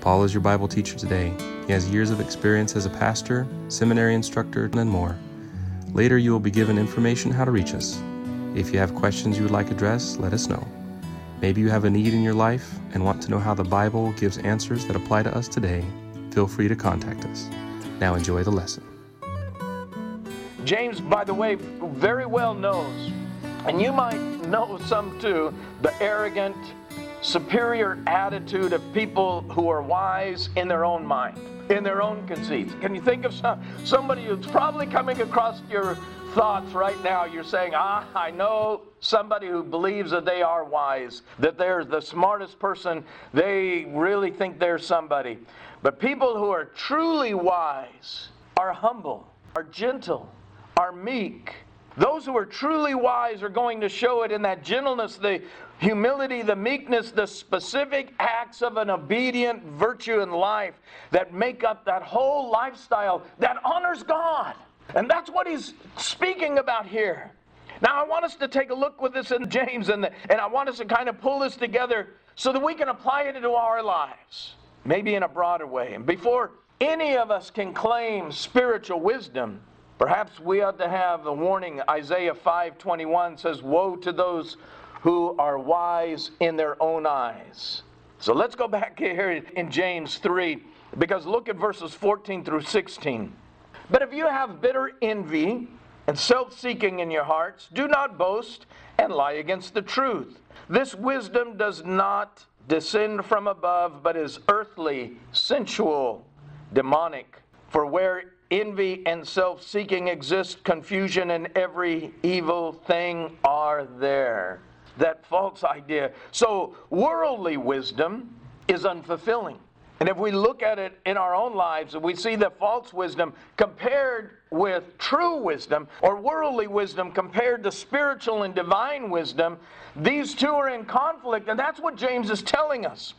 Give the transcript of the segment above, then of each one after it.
Paul is your Bible teacher today. He has years of experience as a pastor, seminary instructor, and more. Later, you will be given information how to reach us. If you have questions you would like addressed, let us know. Maybe you have a need in your life and want to know how the Bible gives answers that apply to us today. Feel free to contact us. Now, enjoy the lesson. James, by the way, very well knows, and you might know some too, the arrogant, superior attitude of people who are wise in their own mind, in their own conceits. Can you think of some, somebody who's probably coming across your thoughts right now? You're saying, ah, I know somebody who believes that they are wise, that they're the smartest person, they really think they're somebody. But people who are truly wise are humble, are gentle, are meek. Those who are truly wise are going to show it in that gentleness, the humility, the meekness, the specific acts of an obedient virtue in life that make up that whole lifestyle that honors God. And that's what he's speaking about here. Now, I want us to take a look with this in James, and, the, and I want us to kind of pull this together so that we can apply it into our lives, maybe in a broader way. And before any of us can claim spiritual wisdom, Perhaps we ought to have the warning Isaiah 5:21 says woe to those who are wise in their own eyes. So let's go back here in James 3 because look at verses 14 through 16. But if you have bitter envy and self-seeking in your hearts, do not boast and lie against the truth. This wisdom does not descend from above but is earthly, sensual, demonic. For where envy and self seeking exist, confusion and every evil thing are there. That false idea. So, worldly wisdom is unfulfilling. And if we look at it in our own lives, we see that false wisdom compared with true wisdom, or worldly wisdom compared to spiritual and divine wisdom, these two are in conflict, and that's what James is telling us.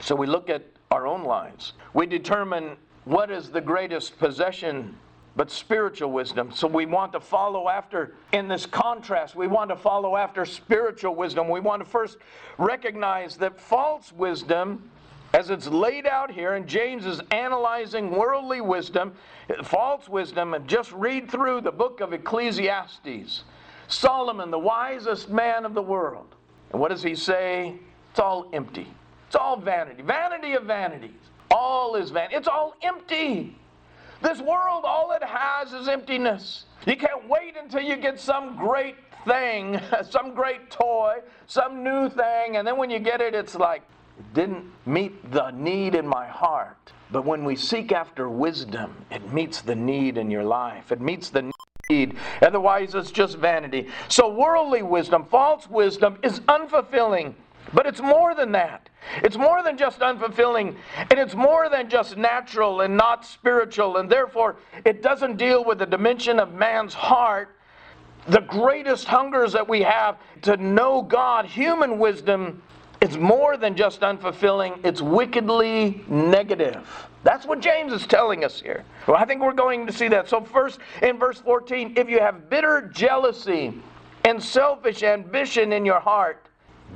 So we look at our own lives. We determine what is the greatest possession but spiritual wisdom. So we want to follow after, in this contrast, we want to follow after spiritual wisdom. We want to first recognize that false wisdom, as it's laid out here, and James is analyzing worldly wisdom, false wisdom, and just read through the book of Ecclesiastes. Solomon, the wisest man of the world. And what does he say? It's all empty. It's all vanity. Vanity of vanities. All is vanity. It's all empty. This world, all it has is emptiness. You can't wait until you get some great thing, some great toy, some new thing, and then when you get it, it's like, it didn't meet the need in my heart. But when we seek after wisdom, it meets the need in your life. It meets the need. Otherwise, it's just vanity. So, worldly wisdom, false wisdom, is unfulfilling. But it's more than that. It's more than just unfulfilling, and it's more than just natural and not spiritual, and therefore it doesn't deal with the dimension of man's heart. The greatest hungers that we have to know God, human wisdom, it's more than just unfulfilling, it's wickedly negative. That's what James is telling us here. Well, I think we're going to see that. So, first in verse 14, if you have bitter jealousy and selfish ambition in your heart,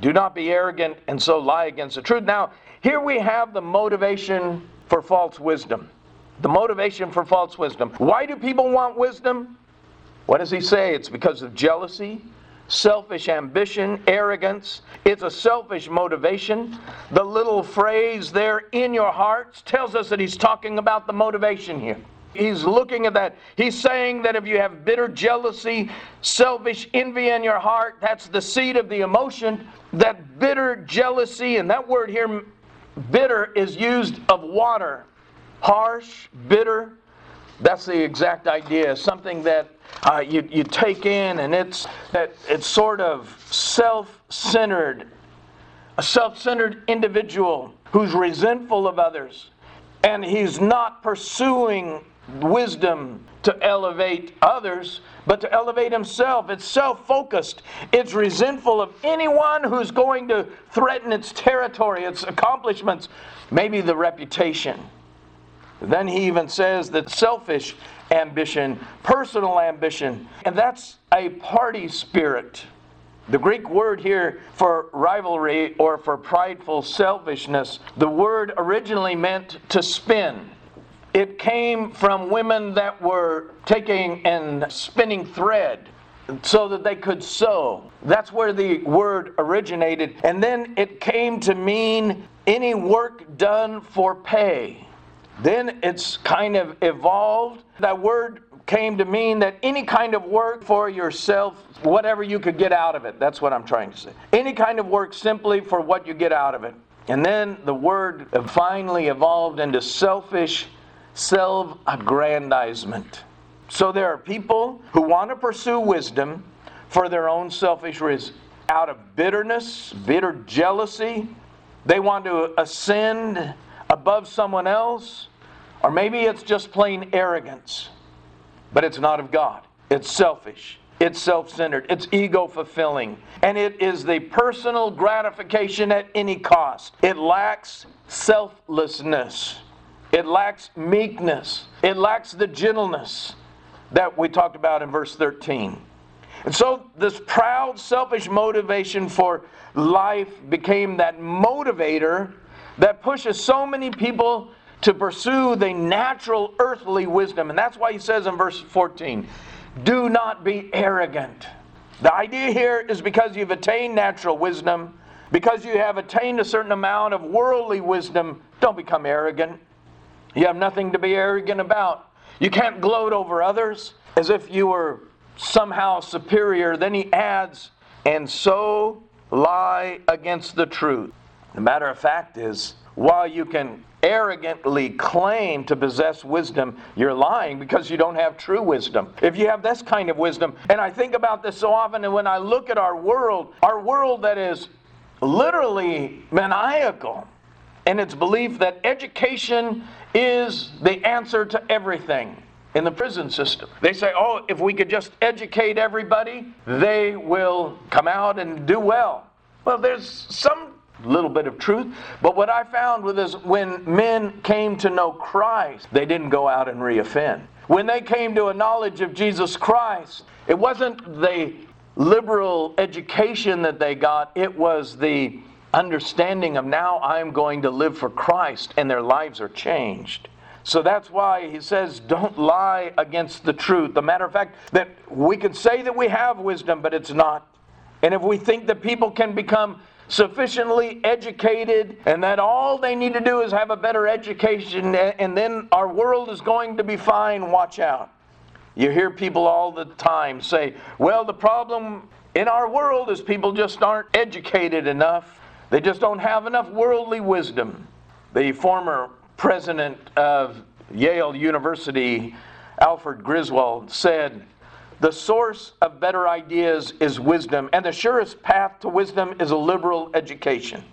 do not be arrogant and so lie against the truth. Now, here we have the motivation for false wisdom. The motivation for false wisdom. Why do people want wisdom? What does he say? It's because of jealousy, selfish ambition, arrogance. It's a selfish motivation. The little phrase there, in your hearts, tells us that he's talking about the motivation here. He's looking at that. He's saying that if you have bitter jealousy, selfish envy in your heart, that's the seed of the emotion. That bitter jealousy, and that word here, bitter, is used of water. Harsh, bitter. That's the exact idea. Something that uh, you, you take in, and it's that it's sort of self-centered, a self-centered individual who's resentful of others, and he's not pursuing wisdom to elevate others, but to elevate himself. It's self focused, it's resentful of anyone who's going to threaten its territory, its accomplishments, maybe the reputation. Then he even says that selfish ambition, personal ambition, and that's a party spirit. The Greek word here for rivalry or for prideful selfishness, the word originally meant to spin. It came from women that were taking and spinning thread so that they could sew. That's where the word originated. And then it came to mean any work done for pay. Then it's kind of evolved. That word came to mean that any kind of work for yourself, whatever you could get out of it. That's what I'm trying to say. Any kind of work simply for what you get out of it. And then the word finally evolved into selfish self aggrandizement. So there are people who want to pursue wisdom for their own selfish reasons. Out of bitterness, bitter jealousy, they want to ascend above someone else, or maybe it's just plain arrogance, but it's not of God. It's selfish. It's self centered. It's ego fulfilling. And it is the personal gratification at any cost. It lacks selflessness. It lacks meekness. It lacks the gentleness that we talked about in verse 13. And so, this proud, selfish motivation for life became that motivator that pushes so many people to pursue the natural earthly wisdom. And that's why he says in verse 14, do not be arrogant. The idea here is because you've attained natural wisdom, because you have attained a certain amount of worldly wisdom, don't become arrogant. You have nothing to be arrogant about. You can't gloat over others as if you were somehow superior. Then he adds, and so lie against the truth. The matter of fact is, while you can arrogantly claim to possess wisdom, you're lying because you don't have true wisdom. If you have this kind of wisdom, and I think about this so often, and when I look at our world, our world that is literally maniacal, and its belief that education is the answer to everything in the prison system. They say, oh, if we could just educate everybody, they will come out and do well. Well, there's some little bit of truth. But what I found this, when men came to know Christ, they didn't go out and reoffend. When they came to a knowledge of Jesus Christ, it wasn't the liberal education that they got, it was the understanding of now I'm going to live for Christ, and their lives are changed. So that's why he says, don't lie against the truth. The matter of fact, that we can say that we have wisdom, but it's not. And if we think that people can become sufficiently educated and that all they need to do is have a better education and then our world is going to be fine, watch out. You hear people all the time say, well, the problem in our world is people just aren't educated enough. They just don't have enough worldly wisdom. The former president of Yale University, Alfred Griswold, said, the source of better ideas is wisdom, and the surest path to wisdom is a liberal education.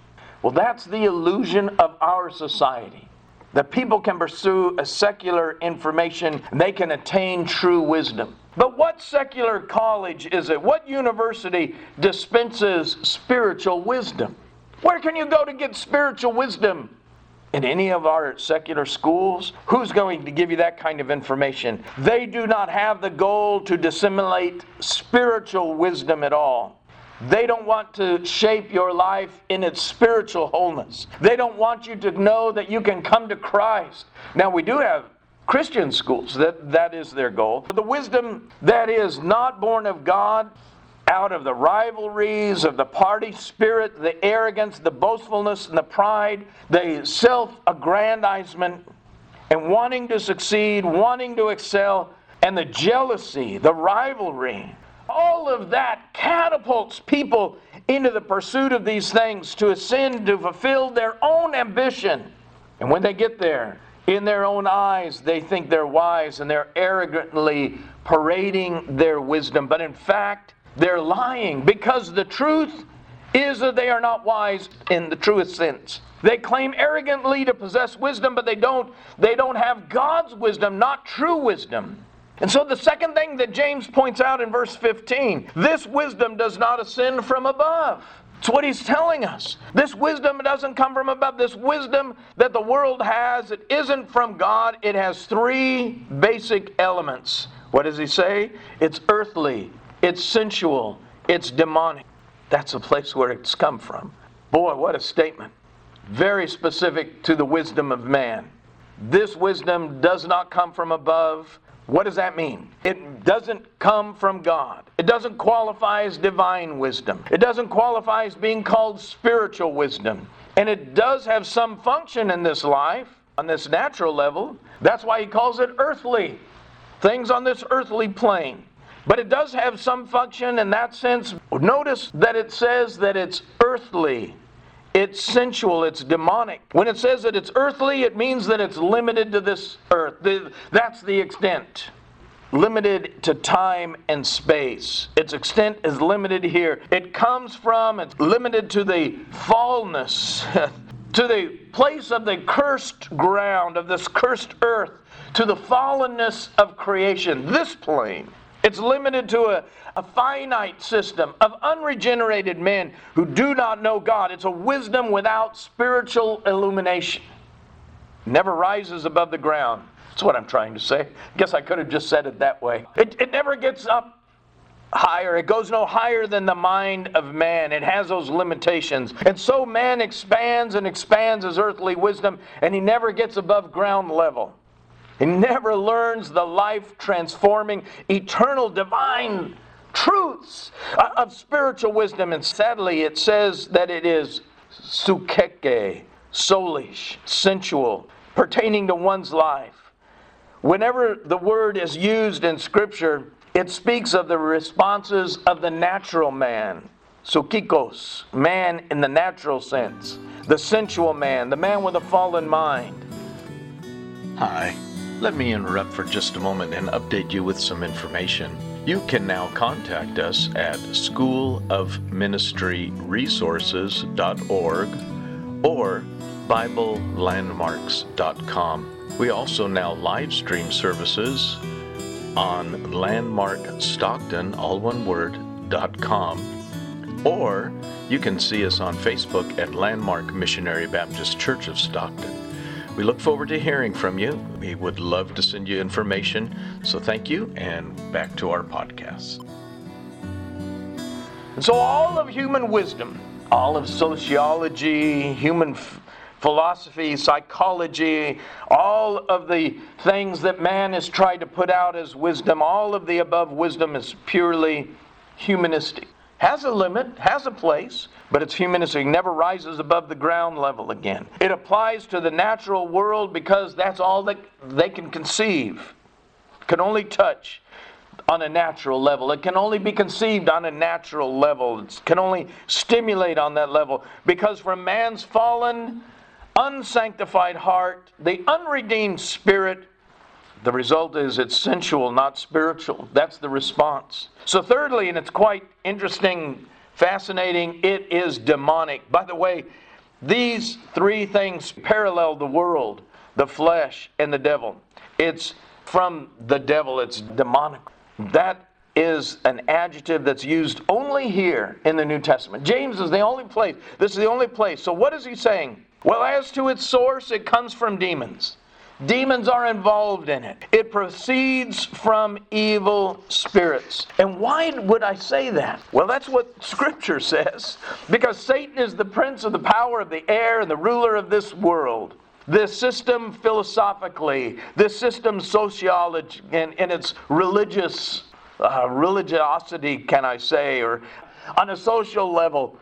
Well, that's the illusion of our society. That people can pursue a secular information, they can attain true wisdom. But what secular college is it? What university dispenses spiritual wisdom? Where can you go to get spiritual wisdom? in any of our secular schools? Who's going to give you that kind of information? They do not have the goal to disseminate spiritual wisdom at all. They don't want to shape your life in its spiritual wholeness. They don't want you to know that you can come to Christ. Now, we do have Christian schools, that, that is their goal. The wisdom that is not born of God out of the rivalries of the party spirit, the arrogance, the boastfulness, and the pride, the self aggrandizement, and wanting to succeed, wanting to excel, and the jealousy, the rivalry. All of that catapults people into the pursuit of these things to ascend, to fulfill their own ambition. And when they get there, in their own eyes, they think they're wise and they're arrogantly parading their wisdom. But in fact, they're lying because the truth is that they are not wise in the truest sense. They claim arrogantly to possess wisdom, but they don't they don't have God's wisdom, not true wisdom. And so the second thing that James points out in verse 15, this wisdom does not ascend from above. It's what he's telling us. This wisdom doesn't come from above. This wisdom that the world has, it isn't from God. It has three basic elements. What does he say? It's earthly, it's sensual, it's demonic. That's the place where it's come from. Boy, what a statement. Very specific to the wisdom of man. This wisdom does not come from above. What does that mean? It doesn't come from God. It doesn't qualify as divine wisdom. It doesn't qualify as being called spiritual wisdom. And it does have some function in this life, on this natural level. That's why he calls it earthly. Things on this earthly plane. But it does have some function in that sense. Notice that it says that it's earthly. It's sensual, it's demonic. When it says that it's earthly, it means that it's limited to this earth. That's the extent. Limited to time and space. Its extent is limited here. It comes from, it's limited to the fallness, to the place of the cursed ground, of this cursed earth, to the fallenness of creation, this plane. It's limited to a, a finite system of unregenerated men who do not know God. It's a wisdom without spiritual illumination. Never rises above the ground. That's what I'm trying to say. I guess I could have just said it that way. It, it never gets up higher. It goes no higher than the mind of man. It has those limitations. And so man expands and expands his earthly wisdom, and he never gets above ground level. He never learns the life transforming, eternal, divine truths uh, of spiritual wisdom. And sadly, it says that it is sukeke, soulish, sensual, pertaining to one's life. Whenever the word is used in Scripture, it speaks of the responses of the natural man. Sukikos, man in the natural sense, the sensual man, the man with a fallen mind. Hi. Let me interrupt for just a moment and update you with some information. You can now contact us at schoolofministryresources.org or biblelandmarks.com. We also now live stream services on Landmark Stockton, all one word, .com. Or you can see us on Facebook at Landmark Missionary Baptist Church of Stockton. We look forward to hearing from you. We would love to send you information. So thank you, and back to our podcast. And so, all of human wisdom, all of sociology, human f- philosophy, psychology, all of the things that man has tried to put out as wisdom, all of the above wisdom is purely humanistic. Has a limit, has a place, but it's humanistic, never rises above the ground level again. It applies to the natural world because that's all that they can conceive, can only touch on a natural level. It can only be conceived on a natural level. It can only stimulate on that level because from man's fallen, unsanctified heart, the unredeemed spirit, the result is it's sensual, not spiritual. That's the response. So, thirdly, and it's quite interesting fascinating. It is demonic. By the way, these three things parallel the world, the flesh, and the devil. It's from the devil, it's demonic. That is an adjective that's used only here in the New Testament. James is the only place. This is the only place. So, what is he saying? Well, as to its source, it comes from demons. Demons are involved in it. It proceeds from evil spirits. And why would I say that? Well, that's what Scripture says. Because Satan is the prince of the power of the air and the ruler of this world. This system philosophically, this system sociology, and, and its religious uh, religiosity, can I say, or on a social level,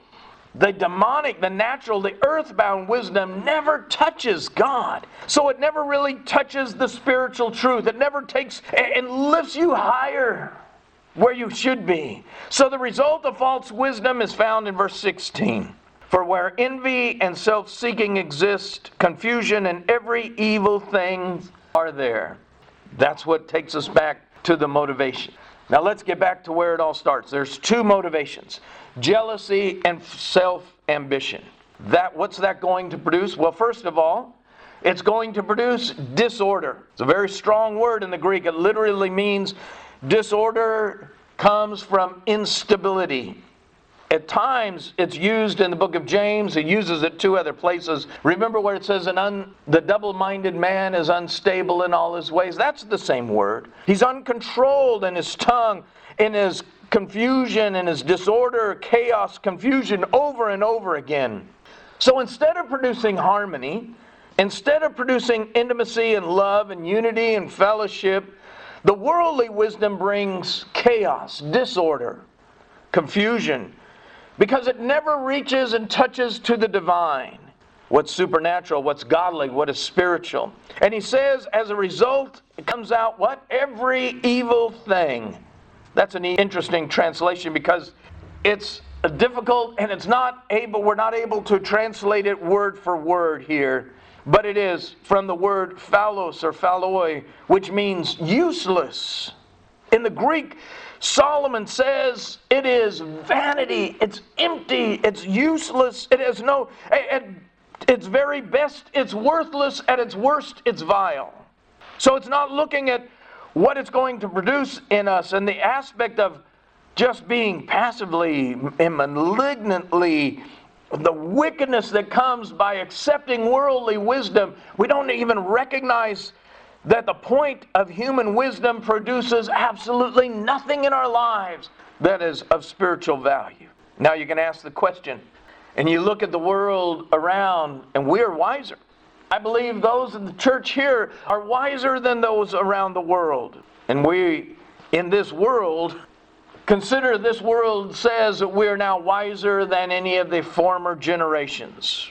the demonic, the natural, the earthbound wisdom never touches God. So it never really touches the spiritual truth. It never takes and lifts you higher where you should be. So the result of false wisdom is found in verse 16. For where envy and self seeking exist, confusion and every evil thing are there. That's what takes us back to the motivation. Now let's get back to where it all starts. There's two motivations jealousy and self ambition. That, what's that going to produce? Well, first of all, it's going to produce disorder. It's a very strong word in the Greek. It literally means disorder comes from instability. At times, it's used in the book of James. It uses it two other places. Remember where it says, An un, the double minded man is unstable in all his ways? That's the same word. He's uncontrolled in his tongue, in his confusion, in his disorder, chaos, confusion over and over again. So instead of producing harmony, instead of producing intimacy and love and unity and fellowship, the worldly wisdom brings chaos, disorder, confusion, because it never reaches and touches to the divine. What's supernatural, what's godly, what is spiritual. And he says, as a result, it comes out what? Every evil thing. That's an interesting translation because it's difficult and it's not able, we're not able to translate it word for word here. But it is from the word phaulos or phauloi, which means useless. In the Greek, Solomon says it is vanity, it's empty, it's useless, it has no, at its very best, it's worthless, at its worst, it's vile. So it's not looking at what it's going to produce in us and the aspect of just being passively and malignantly the wickedness that comes by accepting worldly wisdom. We don't even recognize that the point of human wisdom produces absolutely nothing in our lives that is of spiritual value. Now you can ask the question, and you look at the world around, and we're wiser. I believe those in the church here are wiser than those around the world. And we, in this world, consider this world says that we are now wiser than any of the former generations.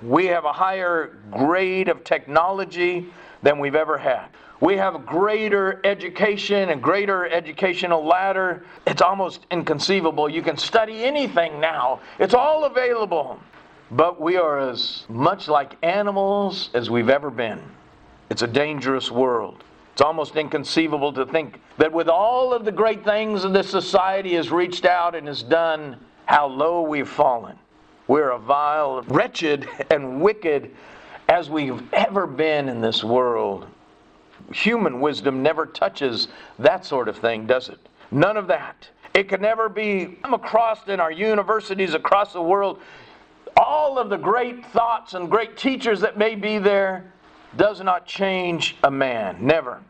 We have a higher grade of technology than we've ever had. We have greater education and greater educational ladder. It's almost inconceivable. You can study anything now, it's all available. But we are as much like animals as we've ever been. It's a dangerous world. It's almost inconceivable to think that with all of the great things that this society has reached out and has done, how low we've fallen. We're a vile, wretched, and wicked as we've ever been in this world. Human wisdom never touches that sort of thing, does it? None of that. It can never be come across in our universities across the world. All of the great thoughts and great teachers that may be there does not change a man. Never.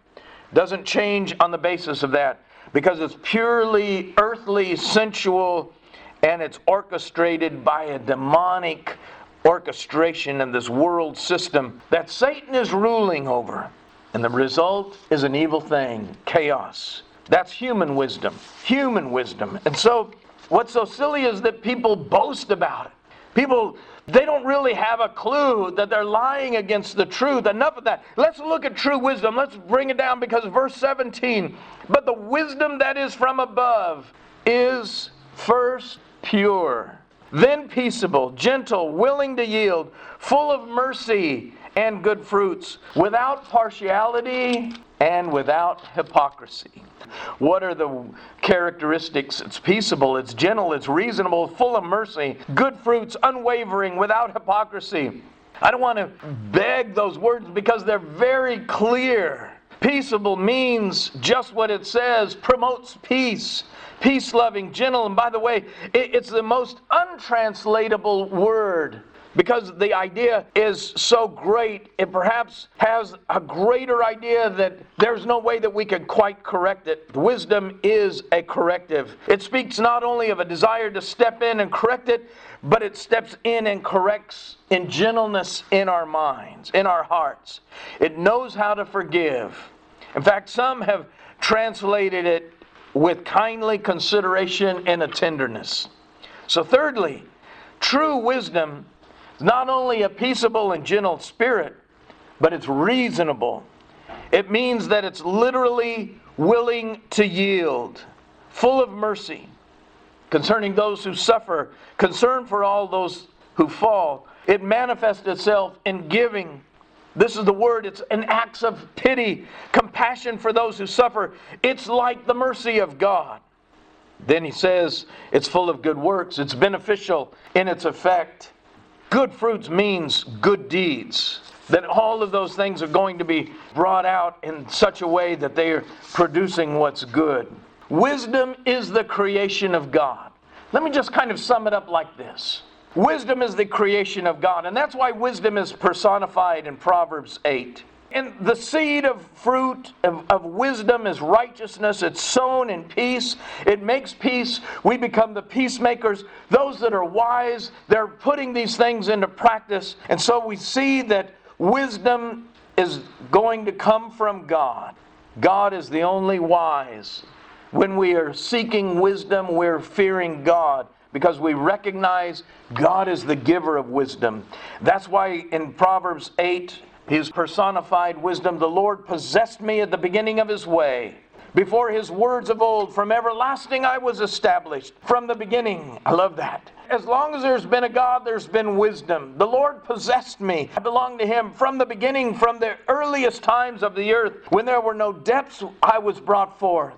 Doesn't change on the basis of that because it's purely earthly, sensual, and it's orchestrated by a demonic orchestration in this world system that Satan is ruling over. And the result is an evil thing chaos. That's human wisdom. Human wisdom. And so, what's so silly is that people boast about it. People, they don't really have a clue that they're lying against the truth. Enough of that. Let's look at true wisdom. Let's bring it down because verse 17, but the wisdom that is from above is first pure then peaceable, gentle, willing to yield, full of mercy and good fruits, without partiality and without hypocrisy. What are the characteristics? It's peaceable, it's gentle, it's reasonable, full of mercy, good fruits, unwavering, without hypocrisy. I don't want to beg those words because they're very clear. Peaceable means just what it says, promotes peace, peace loving, gentle. And by the way, it's the most untranslatable word because the idea is so great, it perhaps has a greater idea that there's no way that we can quite correct it. Wisdom is a corrective. It speaks not only of a desire to step in and correct it, but it steps in and corrects in gentleness in our minds, in our hearts. It knows how to forgive. In fact, some have translated it with kindly consideration and a tenderness. So, thirdly, true wisdom is not only a peaceable and gentle spirit, but it's reasonable. It means that it's literally willing to yield, full of mercy, concerning those who suffer, concern for all those who fall. It manifests itself in giving This is the word. It's an acts of pity, compassion for those who suffer. It's like the mercy of God. Then he says it's full of good works, it's beneficial in its effect. Good fruits means good deeds. That all of those things are going to be brought out in such a way that they are producing what's good. Wisdom is the creation of God. Let me just kind of sum it up like this Wisdom is the creation of God, and that's why wisdom is personified in Proverbs 8. And the seed of fruit of, of, wisdom is righteousness. It's sown in peace. It makes peace. We become the peacemakers. Those that are wise, they're putting these things into practice. And so we see that wisdom is going to come from God. God is the only wise. When we are seeking wisdom, we're fearing God because we recognize God is the giver of wisdom. That's why in Proverbs 8, his personified wisdom, the Lord possessed me at the beginning of his way. Before his words of old, from everlasting I was established. From the beginning. I love that. As long as there's been a God, there's been wisdom. The Lord possessed me. I belong to him from the beginning, from the earliest times of the earth. When there were no depths, I was brought forth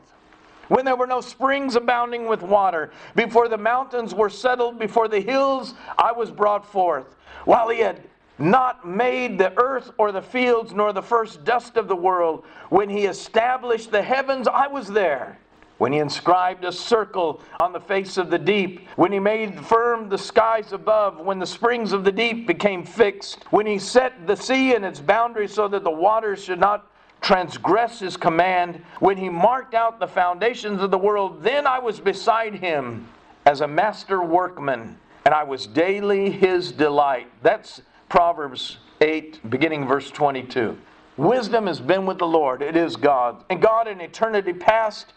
when there were no springs abounding with water, before the mountains were settled, before the hills I was brought forth, while he had not made the earth or the fields, nor the first dust of the world. When he established the heavens, I was there. When he inscribed a circle on the face of the deep, when he made firm the skies above, when the springs of the deep became fixed, when he set the sea in its boundaries so that the waters should not transgress his command, when he marked out the foundations of the world, then I was beside him as a master workman, and I was daily his delight. That's Proverbs 8, beginning verse 22. Wisdom has been with the Lord, it is God. And God in eternity past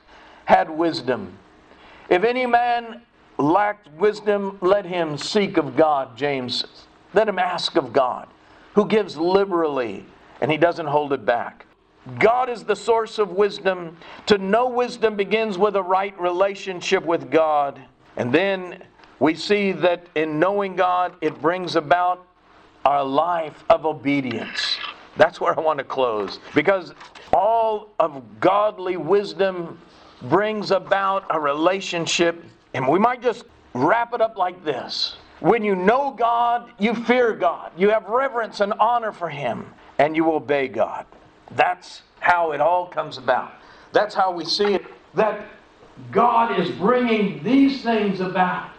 had wisdom. If any man lacked wisdom, let him seek of God, James says. Let him ask of God, who gives liberally, and he doesn't hold it back. God is the source of wisdom. To know wisdom begins with a right relationship with God. And then we see that in knowing God, it brings about our life of obedience. That's where I want to close. Because all of godly wisdom brings about a relationship. And we might just wrap it up like this. When you know God, you fear God. You have reverence and honor for Him, and you obey God. That's how it all comes about. That's how we see it. That God is bringing these things about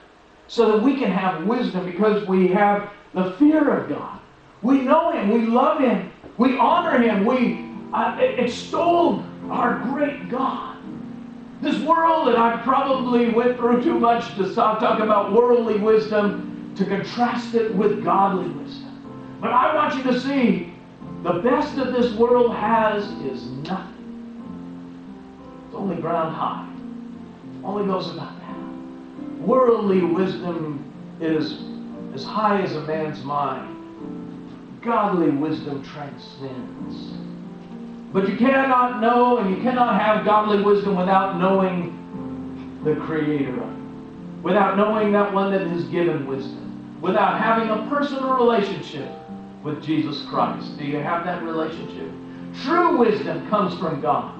so that we can have wisdom because we have the fear of God. We know Him, we love Him, we honor Him, we uh, extol our great God. This world, and I probably went through too much to stop talking about worldly wisdom to contrast it with godly wisdom. But I want you to see the best that this world has is nothing. It's only ground high. Only goes about that. Worldly wisdom is as high as a man's mind. Godly wisdom transcends. But you cannot know and you cannot have godly wisdom without knowing the Creator. Without knowing that one that has given wisdom. Without having a personal relationship with Jesus Christ? Do you have that relationship? True wisdom comes from God.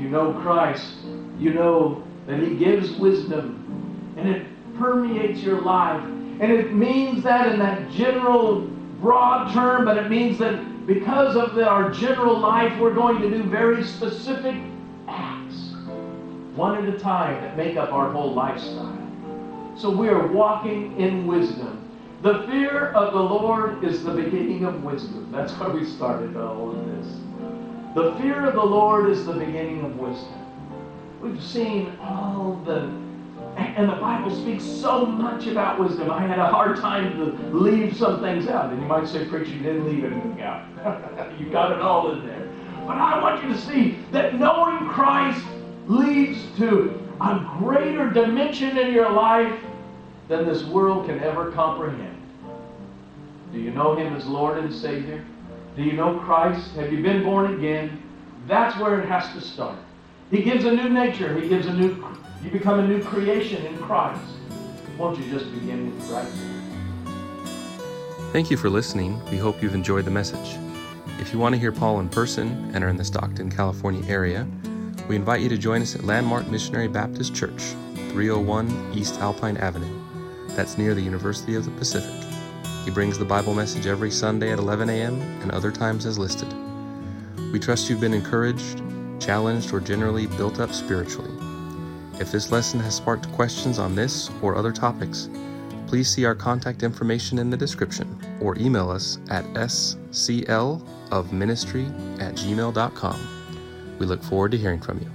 You know Christ. You know that He gives wisdom, and it permeates your life. And it means that in that general, broad term, but it means that because of the, our general life, we're going to do very specific acts, one at a time, that make up our whole lifestyle. So we are walking in wisdom. The fear of the Lord is the beginning of wisdom. That's why we started all of this. The fear of the Lord is the beginning of wisdom. We've seen all the, and the Bible speaks so much about wisdom. I had a hard time to leave some things out. And you might say, Preacher, you didn't leave anything out. you got it all in there. But I want you to see that knowing Christ leads to a greater dimension in your life than this world can ever comprehend. Do you know Him as Lord and Savior? Do you know Christ? Have you been born again? That's where it has to start. He gives a new nature. He gives a new, you become a new creation in Christ. Won't you just begin right there? Thank you for listening. We hope you've enjoyed the message. If you want to hear Paul in person and are in the Stockton, California area, we invite you to join us at Landmark Missionary Baptist Church, 301 East Alpine Avenue. That's near the University of the Pacific. He brings the Bible message every Sunday at 11 a.m. and other times as listed. We trust you've been encouraged, challenged, or generally built up spiritually. If this lesson has sparked questions on this or other topics, please see our contact information in the description or email us at sclofministry at gmail.com. We look forward to hearing from you.